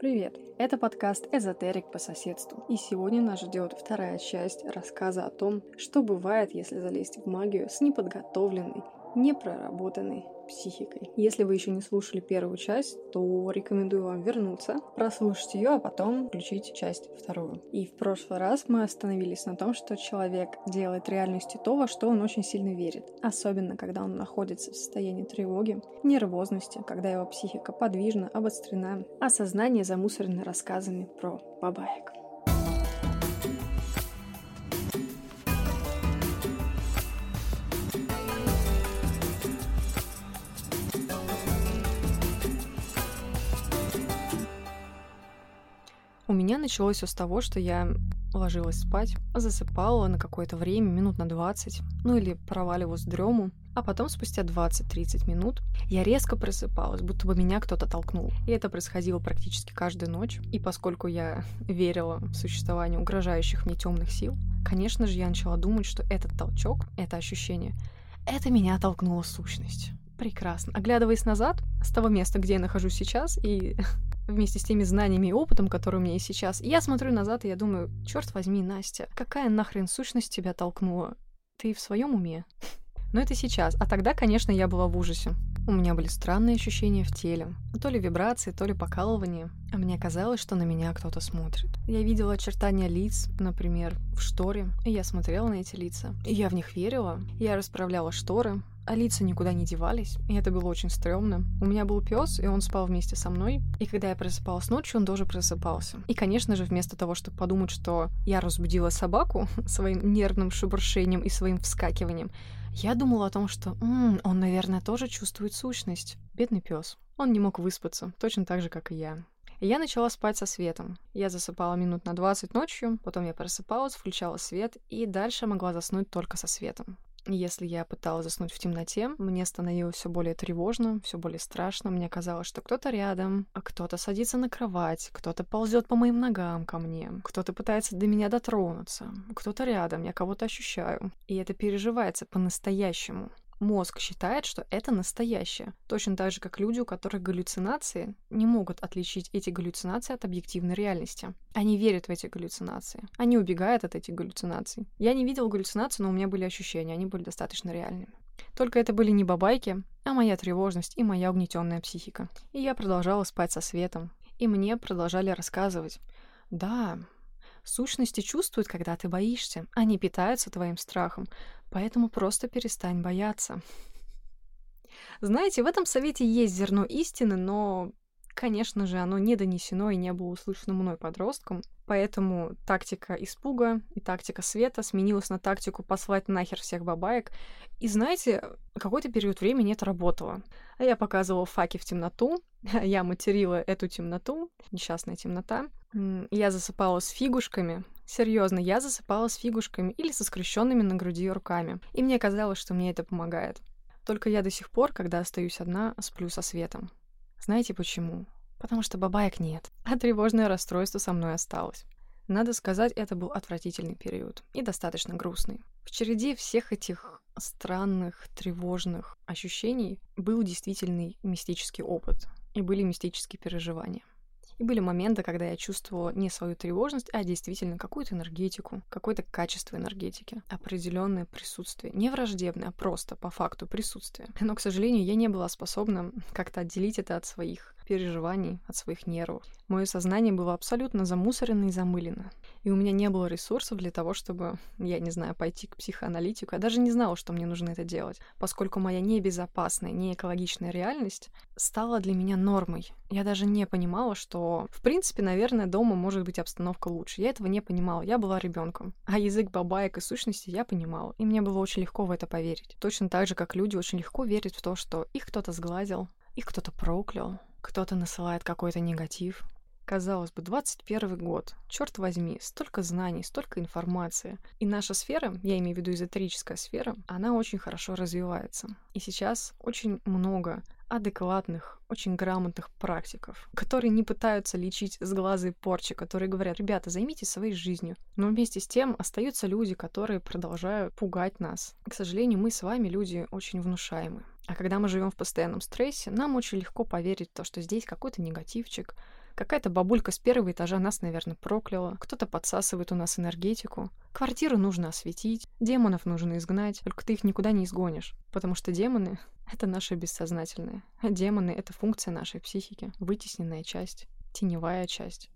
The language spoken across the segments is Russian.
Привет! Это подкаст «Эзотерик по соседству». И сегодня нас ждет вторая часть рассказа о том, что бывает, если залезть в магию с неподготовленной, непроработанной психикой. Если вы еще не слушали первую часть, то рекомендую вам вернуться, прослушать ее, а потом включить часть вторую. И в прошлый раз мы остановились на том, что человек делает реальностью то, во что он очень сильно верит. Особенно, когда он находится в состоянии тревоги, нервозности, когда его психика подвижна, обострена, а сознание замусорено рассказами про бабаек. У меня началось все с того, что я ложилась спать, засыпала на какое-то время, минут на 20, ну или проваливалась в дрему, а потом спустя 20-30 минут я резко просыпалась, будто бы меня кто-то толкнул. И это происходило практически каждую ночь. И поскольку я верила в существование угрожающих мне темных сил, конечно же, я начала думать, что этот толчок, это ощущение, это меня толкнула сущность. Прекрасно. Оглядываясь назад, с того места, где я нахожусь сейчас, и вместе с теми знаниями и опытом, которые у меня есть сейчас, я смотрю назад, и я думаю, черт возьми, Настя, какая нахрен сущность тебя толкнула? Ты в своем уме? Но это сейчас. А тогда, конечно, я была в ужасе. У меня были странные ощущения в теле. То ли вибрации, то ли покалывание. А мне казалось, что на меня кто-то смотрит. Я видела очертания лиц, например, в шторе. И я смотрела на эти лица. И я в них верила. Я расправляла шторы, а лица никуда не девались, и это было очень стрёмно. У меня был пес, и он спал вместе со мной, и когда я просыпалась ночью, он тоже просыпался. И, конечно же, вместо того, чтобы подумать, что я разбудила собаку своим нервным шебуршением и своим вскакиванием, я думала о том, что м-м, он, наверное, тоже чувствует сущность. Бедный пес. Он не мог выспаться, точно так же, как и я. Я начала спать со светом. Я засыпала минут на 20 ночью, потом я просыпалась, включала свет, и дальше могла заснуть только со светом. Если я пыталась заснуть в темноте, мне становилось все более тревожно, все более страшно. Мне казалось, что кто-то рядом, а кто-то садится на кровать, кто-то ползет по моим ногам ко мне, кто-то пытается до меня дотронуться, кто-то рядом, я кого-то ощущаю. И это переживается по-настоящему мозг считает, что это настоящее. Точно так же, как люди, у которых галлюцинации, не могут отличить эти галлюцинации от объективной реальности. Они верят в эти галлюцинации. Они убегают от этих галлюцинаций. Я не видел галлюцинаций, но у меня были ощущения, они были достаточно реальными. Только это были не бабайки, а моя тревожность и моя угнетенная психика. И я продолжала спать со светом. И мне продолжали рассказывать. Да, Сущности чувствуют, когда ты боишься. Они питаются твоим страхом. Поэтому просто перестань бояться. Знаете, в этом совете есть зерно истины, но, конечно же, оно не донесено и не было услышано мной подростком. Поэтому тактика испуга и тактика света сменилась на тактику послать нахер всех бабаек. И знаете, какой-то период времени это работало. А я показывала факи в темноту, я материла эту темноту, несчастная темнота. Я засыпала с фигушками, Серьезно, я засыпала с фигушками или со скрещенными на груди руками. И мне казалось, что мне это помогает. Только я до сих пор, когда остаюсь одна, сплю со светом. Знаете почему? Потому что бабаек нет, а тревожное расстройство со мной осталось. Надо сказать, это был отвратительный период и достаточно грустный. В череде всех этих странных, тревожных ощущений был действительный мистический опыт и были мистические переживания. И были моменты, когда я чувствовала не свою тревожность, а действительно какую-то энергетику, какое-то качество энергетики, определенное присутствие. Не враждебное, а просто по факту присутствие. Но, к сожалению, я не была способна как-то отделить это от своих переживаний, от своих нервов. Мое сознание было абсолютно замусорено и замылено. И у меня не было ресурсов для того, чтобы, я не знаю, пойти к психоаналитику. Я даже не знала, что мне нужно это делать, поскольку моя небезопасная, неэкологичная реальность стала для меня нормой. Я даже не понимала, что, в принципе, наверное, дома может быть обстановка лучше. Я этого не понимала. Я была ребенком. А язык бабаек и сущности я понимала. И мне было очень легко в это поверить. Точно так же, как люди очень легко верят в то, что их кто-то сглазил, их кто-то проклял, кто-то насылает какой-то негатив. Казалось бы, 21 год. Черт возьми, столько знаний, столько информации. И наша сфера, я имею в виду эзотерическая сфера, она очень хорошо развивается. И сейчас очень много адекватных, очень грамотных практиков, которые не пытаются лечить с глаза и порчи, которые говорят, ребята, займитесь своей жизнью. Но вместе с тем остаются люди, которые продолжают пугать нас. К сожалению, мы с вами люди очень внушаемы. А когда мы живем в постоянном стрессе, нам очень легко поверить в то, что здесь какой-то негативчик, Какая-то бабулька с первого этажа нас, наверное, прокляла. Кто-то подсасывает у нас энергетику. Квартиру нужно осветить. Демонов нужно изгнать. Только ты их никуда не изгонишь. Потому что демоны — это наше бессознательное. А демоны — это функция нашей психики. Вытесненная часть. Теневая часть.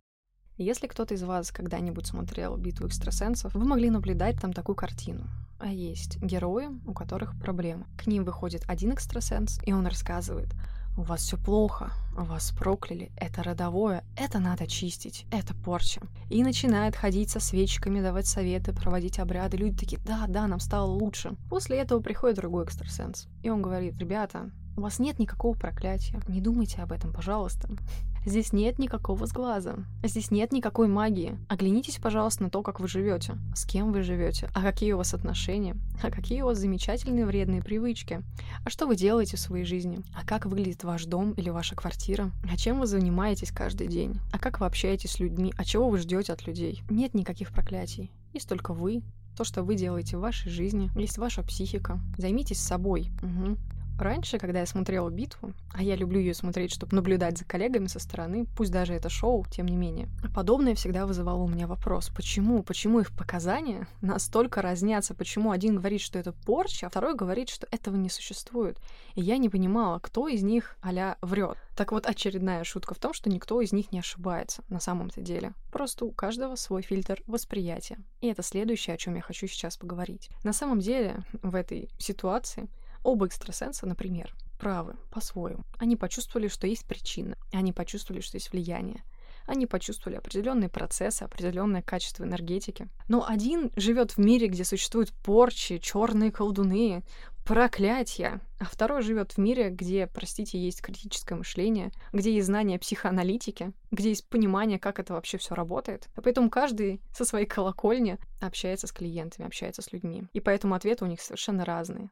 Если кто-то из вас когда-нибудь смотрел «Битву экстрасенсов», вы могли наблюдать там такую картину. А есть герои, у которых проблемы. К ним выходит один экстрасенс, и он рассказывает, у вас все плохо, вас прокляли, это родовое, это надо чистить, это порча. И начинает ходить со свечками, давать советы, проводить обряды. Люди такие, да, да, нам стало лучше. После этого приходит другой экстрасенс, и он говорит, ребята, у вас нет никакого проклятия. Не думайте об этом, пожалуйста. Здесь нет никакого сглаза. Здесь нет никакой магии. Оглянитесь, пожалуйста, на то, как вы живете. С кем вы живете. А какие у вас отношения. А какие у вас замечательные вредные привычки. А что вы делаете в своей жизни. А как выглядит ваш дом или ваша квартира. А чем вы занимаетесь каждый день. А как вы общаетесь с людьми. А чего вы ждете от людей. Нет никаких проклятий. Есть только вы, то, что вы делаете в вашей жизни, есть ваша психика. Займитесь собой. Угу. Раньше, когда я смотрела битву, а я люблю ее смотреть, чтобы наблюдать за коллегами со стороны, пусть даже это шоу, тем не менее, подобное всегда вызывало у меня вопрос, почему, почему их показания настолько разнятся, почему один говорит, что это порча, а второй говорит, что этого не существует. И я не понимала, кто из них а врет. Так вот, очередная шутка в том, что никто из них не ошибается на самом-то деле. Просто у каждого свой фильтр восприятия. И это следующее, о чем я хочу сейчас поговорить. На самом деле, в этой ситуации Оба экстрасенса, например, правы по-своему. Они почувствовали, что есть причина. Они почувствовали, что есть влияние. Они почувствовали определенные процессы, определенное качество энергетики. Но один живет в мире, где существуют порчи, черные колдуны, проклятия, а второй живет в мире, где, простите, есть критическое мышление, где есть знание психоаналитики, где есть понимание, как это вообще все работает. А поэтому каждый со своей колокольни общается с клиентами, общается с людьми. И поэтому ответы у них совершенно разные.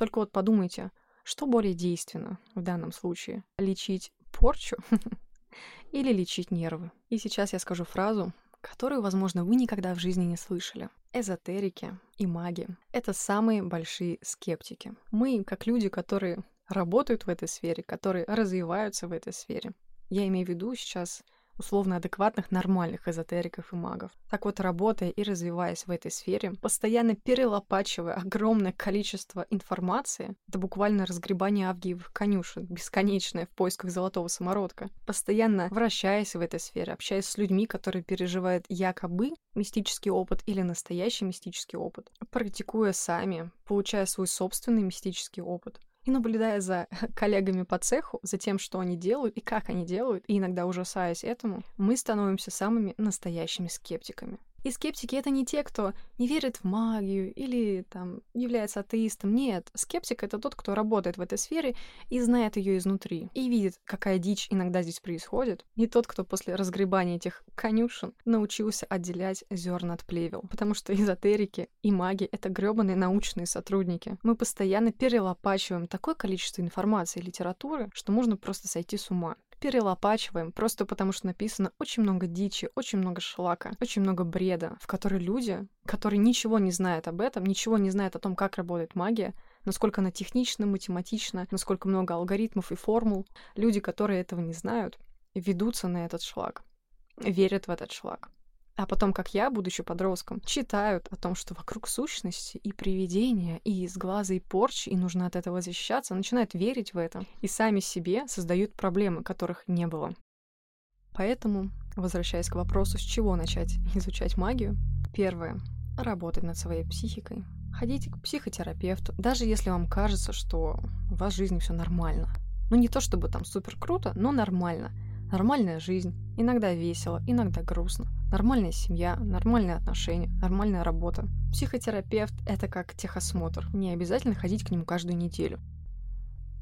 Только вот подумайте, что более действенно в данном случае? Лечить порчу или лечить нервы? И сейчас я скажу фразу, которую, возможно, вы никогда в жизни не слышали. Эзотерики и маги — это самые большие скептики. Мы, как люди, которые работают в этой сфере, которые развиваются в этой сфере, я имею в виду сейчас условно адекватных, нормальных эзотериков и магов. Так вот, работая и развиваясь в этой сфере, постоянно перелопачивая огромное количество информации, это буквально разгребание авгиевых конюшен, бесконечное в поисках золотого самородка, постоянно вращаясь в этой сфере, общаясь с людьми, которые переживают якобы мистический опыт или настоящий мистический опыт, практикуя сами, получая свой собственный мистический опыт, и наблюдая за коллегами по цеху, за тем, что они делают и как они делают, и иногда ужасаясь этому, мы становимся самыми настоящими скептиками. И скептики — это не те, кто не верит в магию или там является атеистом. Нет, скептик — это тот, кто работает в этой сфере и знает ее изнутри, и видит, какая дичь иногда здесь происходит. Не тот, кто после разгребания этих конюшен научился отделять зерна от плевел. Потому что эзотерики и маги — это гребаные научные сотрудники. Мы постоянно перелопачиваем такое количество информации и литературы, что можно просто сойти с ума перелопачиваем, просто потому что написано очень много дичи, очень много шлака, очень много бреда, в который люди, которые ничего не знают об этом, ничего не знают о том, как работает магия, насколько она технична, математична, насколько много алгоритмов и формул, люди, которые этого не знают, ведутся на этот шлак, верят в этот шлак. А потом, как я, будучи подростком, читают о том, что вокруг сущности и привидения, и из глаза, и порчи, и нужно от этого защищаться, начинают верить в это и сами себе создают проблемы, которых не было. Поэтому, возвращаясь к вопросу, с чего начать изучать магию, первое — работать над своей психикой, ходить к психотерапевту, даже если вам кажется, что у вас в жизни все нормально. Ну не то чтобы там супер круто, но нормально. Нормальная жизнь, иногда весело, иногда грустно. Нормальная семья, нормальные отношения, нормальная работа. Психотерапевт — это как техосмотр. Не обязательно ходить к нему каждую неделю.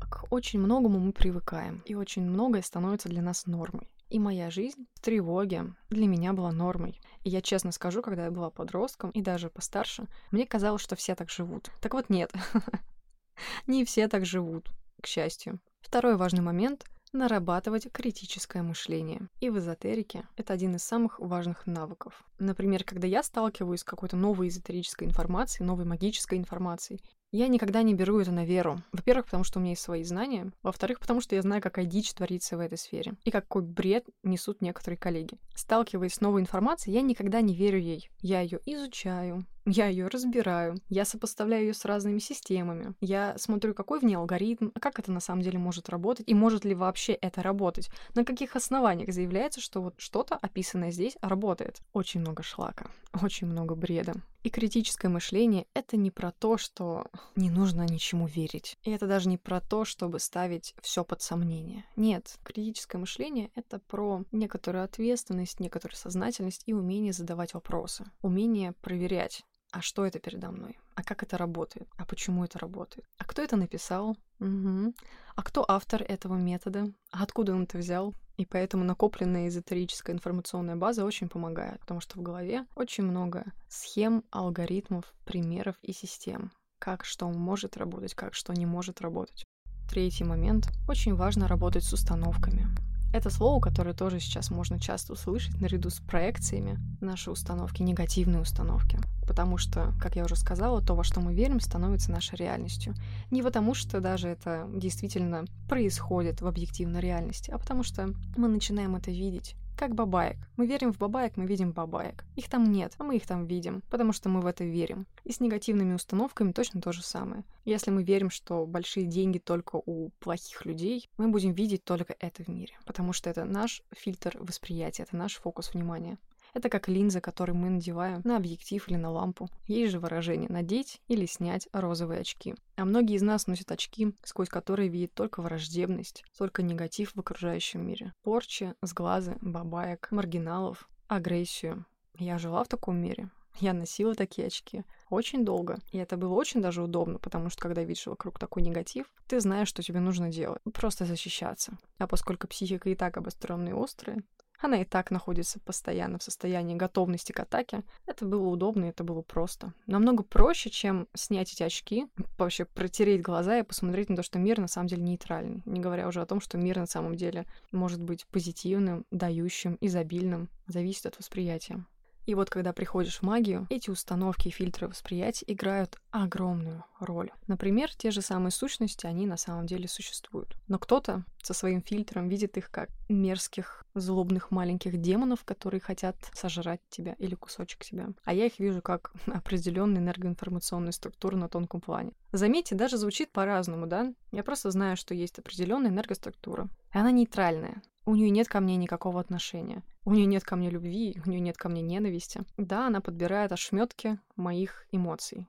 К очень многому мы привыкаем, и очень многое становится для нас нормой. И моя жизнь в тревоге для меня была нормой. И я честно скажу, когда я была подростком и даже постарше, мне казалось, что все так живут. Так вот нет. Не все так живут, к счастью. Второй важный момент — нарабатывать критическое мышление. И в эзотерике это один из самых важных навыков. Например, когда я сталкиваюсь с какой-то новой эзотерической информацией, новой магической информацией, Я никогда не беру это на веру. Во-первых, потому что у меня есть свои знания. Во-вторых, потому что я знаю, какая дичь творится в этой сфере. И какой бред несут некоторые коллеги. Сталкиваясь с новой информацией, я никогда не верю ей. Я ее изучаю, я ее разбираю, я сопоставляю ее с разными системами, я смотрю, какой в ней алгоритм, а как это на самом деле может работать, и может ли вообще это работать, на каких основаниях заявляется, что вот что-то, описанное здесь, работает. Очень много шлака, очень много бреда. И критическое мышление — это не про то, что не нужно ничему верить. И это даже не про то, чтобы ставить все под сомнение. Нет, критическое мышление — это про некоторую ответственность, некоторую сознательность и умение задавать вопросы, умение проверять а что это передо мной? А как это работает? А почему это работает? А кто это написал? Угу. А кто автор этого метода? А откуда он это взял? И поэтому накопленная эзотерическая информационная база очень помогает, потому что в голове очень много схем, алгоритмов, примеров и систем. Как что может работать, как что не может работать. Третий момент. Очень важно работать с установками. Это слово, которое тоже сейчас можно часто услышать наряду с проекциями нашей установки, негативные установки. Потому что, как я уже сказала, то, во что мы верим, становится нашей реальностью. Не потому, что даже это действительно происходит в объективной реальности, а потому что мы начинаем это видеть как бабаек. Мы верим в бабаек, мы видим бабаек. Их там нет, а мы их там видим, потому что мы в это верим. И с негативными установками точно то же самое. Если мы верим, что большие деньги только у плохих людей, мы будем видеть только это в мире, потому что это наш фильтр восприятия, это наш фокус внимания. Это как линза, которую мы надеваем на объектив или на лампу. Есть же выражение «надеть или снять розовые очки». А многие из нас носят очки, сквозь которые видят только враждебность, только негатив в окружающем мире. Порчи, сглазы, бабаек, маргиналов, агрессию. Я жила в таком мире. Я носила такие очки очень долго. И это было очень даже удобно, потому что когда видишь вокруг такой негатив, ты знаешь, что тебе нужно делать. Просто защищаться. А поскольку психика и так обостренная и острая, она и так находится постоянно в состоянии готовности к атаке. Это было удобно, это было просто. Намного проще, чем снять эти очки, вообще протереть глаза и посмотреть на то, что мир на самом деле нейтральный. Не говоря уже о том, что мир на самом деле может быть позитивным, дающим, изобильным. Зависит от восприятия. И вот когда приходишь в магию, эти установки и фильтры восприятия играют огромную роль. Например, те же самые сущности, они на самом деле существуют. Но кто-то со своим фильтром видит их как мерзких, злобных маленьких демонов, которые хотят сожрать тебя или кусочек тебя. А я их вижу как определенные энергоинформационные структуры на тонком плане. Заметьте, даже звучит по-разному, да? Я просто знаю, что есть определенная энергоструктура. И она нейтральная. У нее нет ко мне никакого отношения. У нее нет ко мне любви, у нее нет ко мне ненависти. Да, она подбирает ошметки моих эмоций.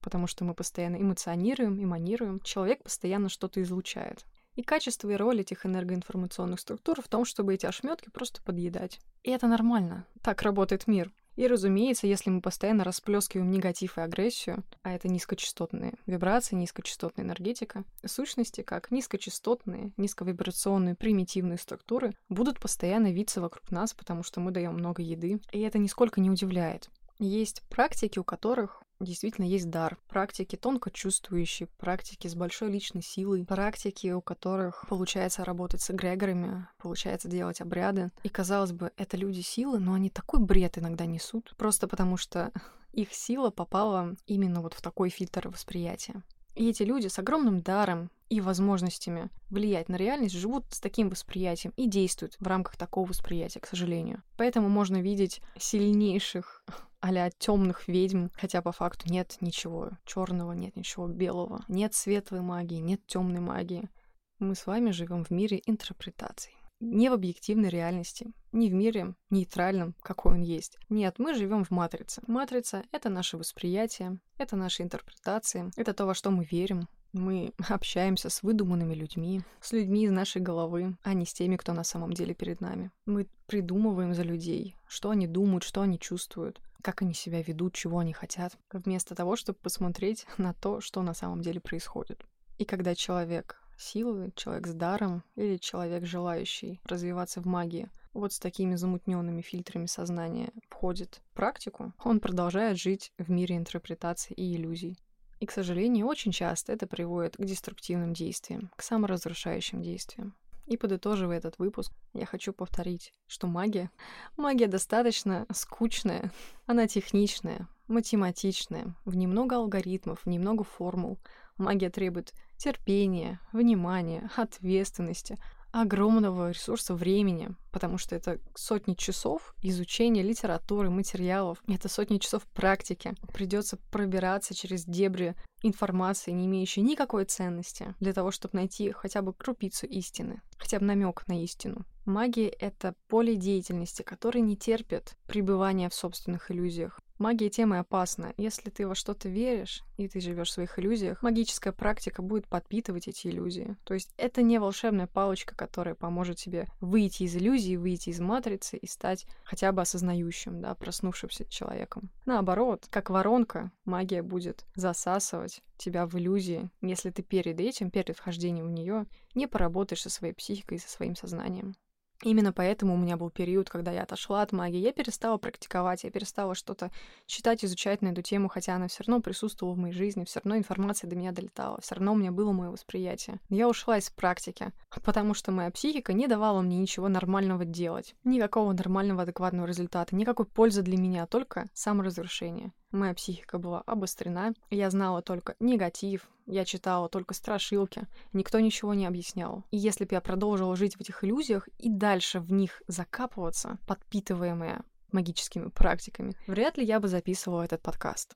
Потому что мы постоянно эмоционируем, эманируем. Человек постоянно что-то излучает. И качество и роль этих энергоинформационных структур в том, чтобы эти ошметки просто подъедать. И это нормально. Так работает мир. И, разумеется, если мы постоянно расплескиваем негатив и агрессию, а это низкочастотные вибрации, низкочастотная энергетика, сущности, как низкочастотные, низковибрационные, примитивные структуры, будут постоянно виться вокруг нас, потому что мы даем много еды. И это нисколько не удивляет. Есть практики, у которых действительно есть дар. Практики тонко чувствующие, практики с большой личной силой, практики, у которых получается работать с эгрегорами, получается делать обряды. И, казалось бы, это люди силы, но они такой бред иногда несут, просто потому что их сила попала именно вот в такой фильтр восприятия. И эти люди с огромным даром и возможностями влиять на реальность живут с таким восприятием и действуют в рамках такого восприятия, к сожалению. Поэтому можно видеть сильнейших а темных ведьм, хотя по факту нет ничего черного, нет ничего белого, нет светлой магии, нет темной магии. Мы с вами живем в мире интерпретаций. Не в объективной реальности, не в мире нейтральном, какой он есть. Нет, мы живем в матрице. Матрица — это наше восприятие, это наши интерпретации, это то, во что мы верим, мы общаемся с выдуманными людьми, с людьми из нашей головы, а не с теми, кто на самом деле перед нами. Мы придумываем за людей, что они думают, что они чувствуют, как они себя ведут, чего они хотят, вместо того, чтобы посмотреть на то, что на самом деле происходит. И когда человек силы, человек с даром или человек, желающий развиваться в магии, вот с такими замутненными фильтрами сознания входит в практику, он продолжает жить в мире интерпретаций и иллюзий. И, к сожалению, очень часто это приводит к деструктивным действиям, к саморазрушающим действиям. И подытоживая этот выпуск, я хочу повторить, что магия... Магия достаточно скучная, она техничная, математичная, в немного алгоритмов, в немного формул. Магия требует терпения, внимания, ответственности, огромного ресурса времени, потому что это сотни часов изучения литературы, материалов, это сотни часов практики. Придется пробираться через дебри информации, не имеющей никакой ценности, для того, чтобы найти хотя бы крупицу истины, хотя бы намек на истину. Магия — это поле деятельности, которое не терпит пребывания в собственных иллюзиях. Магия тема опасна. Если ты во что-то веришь, и ты живешь в своих иллюзиях, магическая практика будет подпитывать эти иллюзии. То есть это не волшебная палочка, которая поможет тебе выйти из иллюзии, выйти из матрицы и стать хотя бы осознающим, да, проснувшимся человеком. Наоборот, как воронка, магия будет засасывать тебя в иллюзии, если ты перед этим, перед вхождением в нее, не поработаешь со своей психикой и со своим сознанием. Именно поэтому у меня был период, когда я отошла от магии. Я перестала практиковать, я перестала что-то читать, изучать на эту тему, хотя она все равно присутствовала в моей жизни, все равно информация до меня долетала, все равно у меня было мое восприятие. Я ушла из практики, потому что моя психика не давала мне ничего нормального делать. Никакого нормального, адекватного результата, никакой пользы для меня, только саморазрушение. Моя психика была обострена, я знала только негатив, я читала только страшилки, никто ничего не объяснял. И если бы я продолжила жить в этих иллюзиях и дальше в них закапываться, подпитываемая магическими практиками, вряд ли я бы записывала этот подкаст.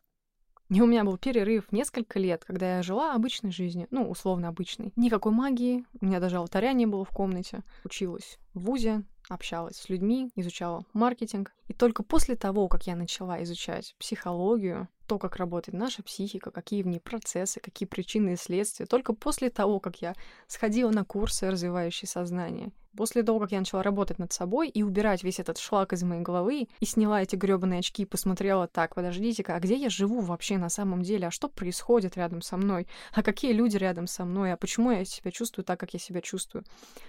И у меня был перерыв несколько лет, когда я жила обычной жизнью, ну, условно обычной. Никакой магии, у меня даже алтаря не было в комнате. Училась в ВУЗе, общалась с людьми, изучала маркетинг. И только после того, как я начала изучать психологию, то, как работает наша психика, какие в ней процессы, какие причины и следствия, только после того, как я сходила на курсы, развивающие сознание, После того, как я начала работать над собой и убирать весь этот шлак из моей головы, и сняла эти грёбаные очки и посмотрела, так, подождите-ка, а где я живу вообще на самом деле? А что происходит рядом со мной? А какие люди рядом со мной? А почему я себя чувствую так, как я себя чувствую?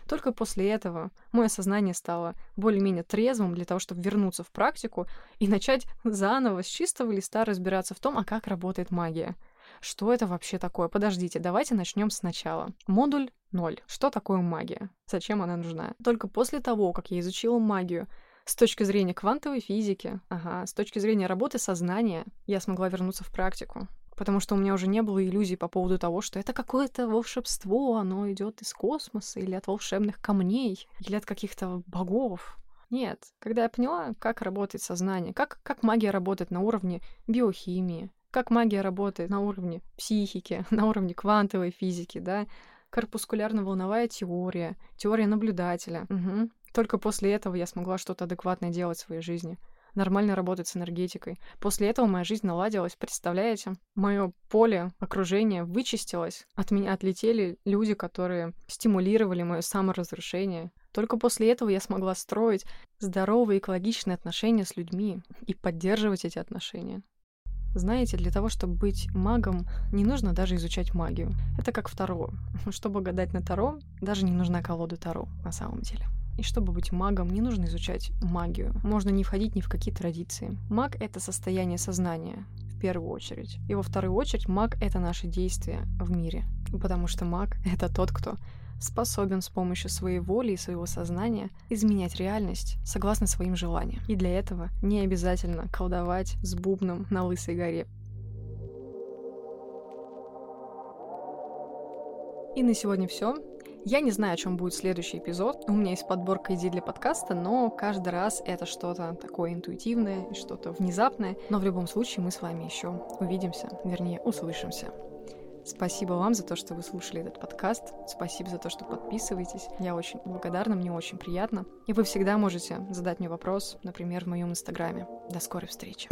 Только после этого мое сознание стало более-менее трезвым для того, чтобы вернуться в практику и начать заново с чистого листа разбираться в том, а как работает магия. Что это вообще такое? Подождите, давайте начнем сначала. Модуль 0. Что такое магия? Зачем она нужна? Только после того, как я изучила магию, с точки зрения квантовой физики, ага, с точки зрения работы сознания, я смогла вернуться в практику. Потому что у меня уже не было иллюзий по поводу того, что это какое-то волшебство, оно идет из космоса или от волшебных камней, или от каких-то богов. Нет, когда я поняла, как работает сознание, как, как магия работает на уровне биохимии, как магия работает на уровне психики, на уровне квантовой физики, да, корпускулярно-волновая теория, теория наблюдателя. Угу. Только после этого я смогла что-то адекватное делать в своей жизни нормально работать с энергетикой. После этого моя жизнь наладилась, представляете? Мое поле окружения вычистилось. От меня отлетели люди, которые стимулировали мое саморазрушение. Только после этого я смогла строить здоровые экологичные отношения с людьми и поддерживать эти отношения. Знаете, для того, чтобы быть магом, не нужно даже изучать магию. Это как в Таро. Чтобы гадать на Таро, даже не нужна колода Таро на самом деле. И чтобы быть магом, не нужно изучать магию. Можно не входить ни в какие традиции. Маг — это состояние сознания, в первую очередь. И во вторую очередь маг — это наши действия в мире. Потому что маг — это тот, кто способен с помощью своей воли и своего сознания изменять реальность согласно своим желаниям. И для этого не обязательно колдовать с бубном на Лысой горе. И на сегодня все. Я не знаю, о чем будет следующий эпизод. У меня есть подборка идей для подкаста, но каждый раз это что-то такое интуитивное, что-то внезапное. Но в любом случае мы с вами еще увидимся, вернее, услышимся. Спасибо вам за то, что вы слушали этот подкаст. Спасибо за то, что подписываетесь. Я очень благодарна, мне очень приятно. И вы всегда можете задать мне вопрос, например, в моем инстаграме. До скорой встречи.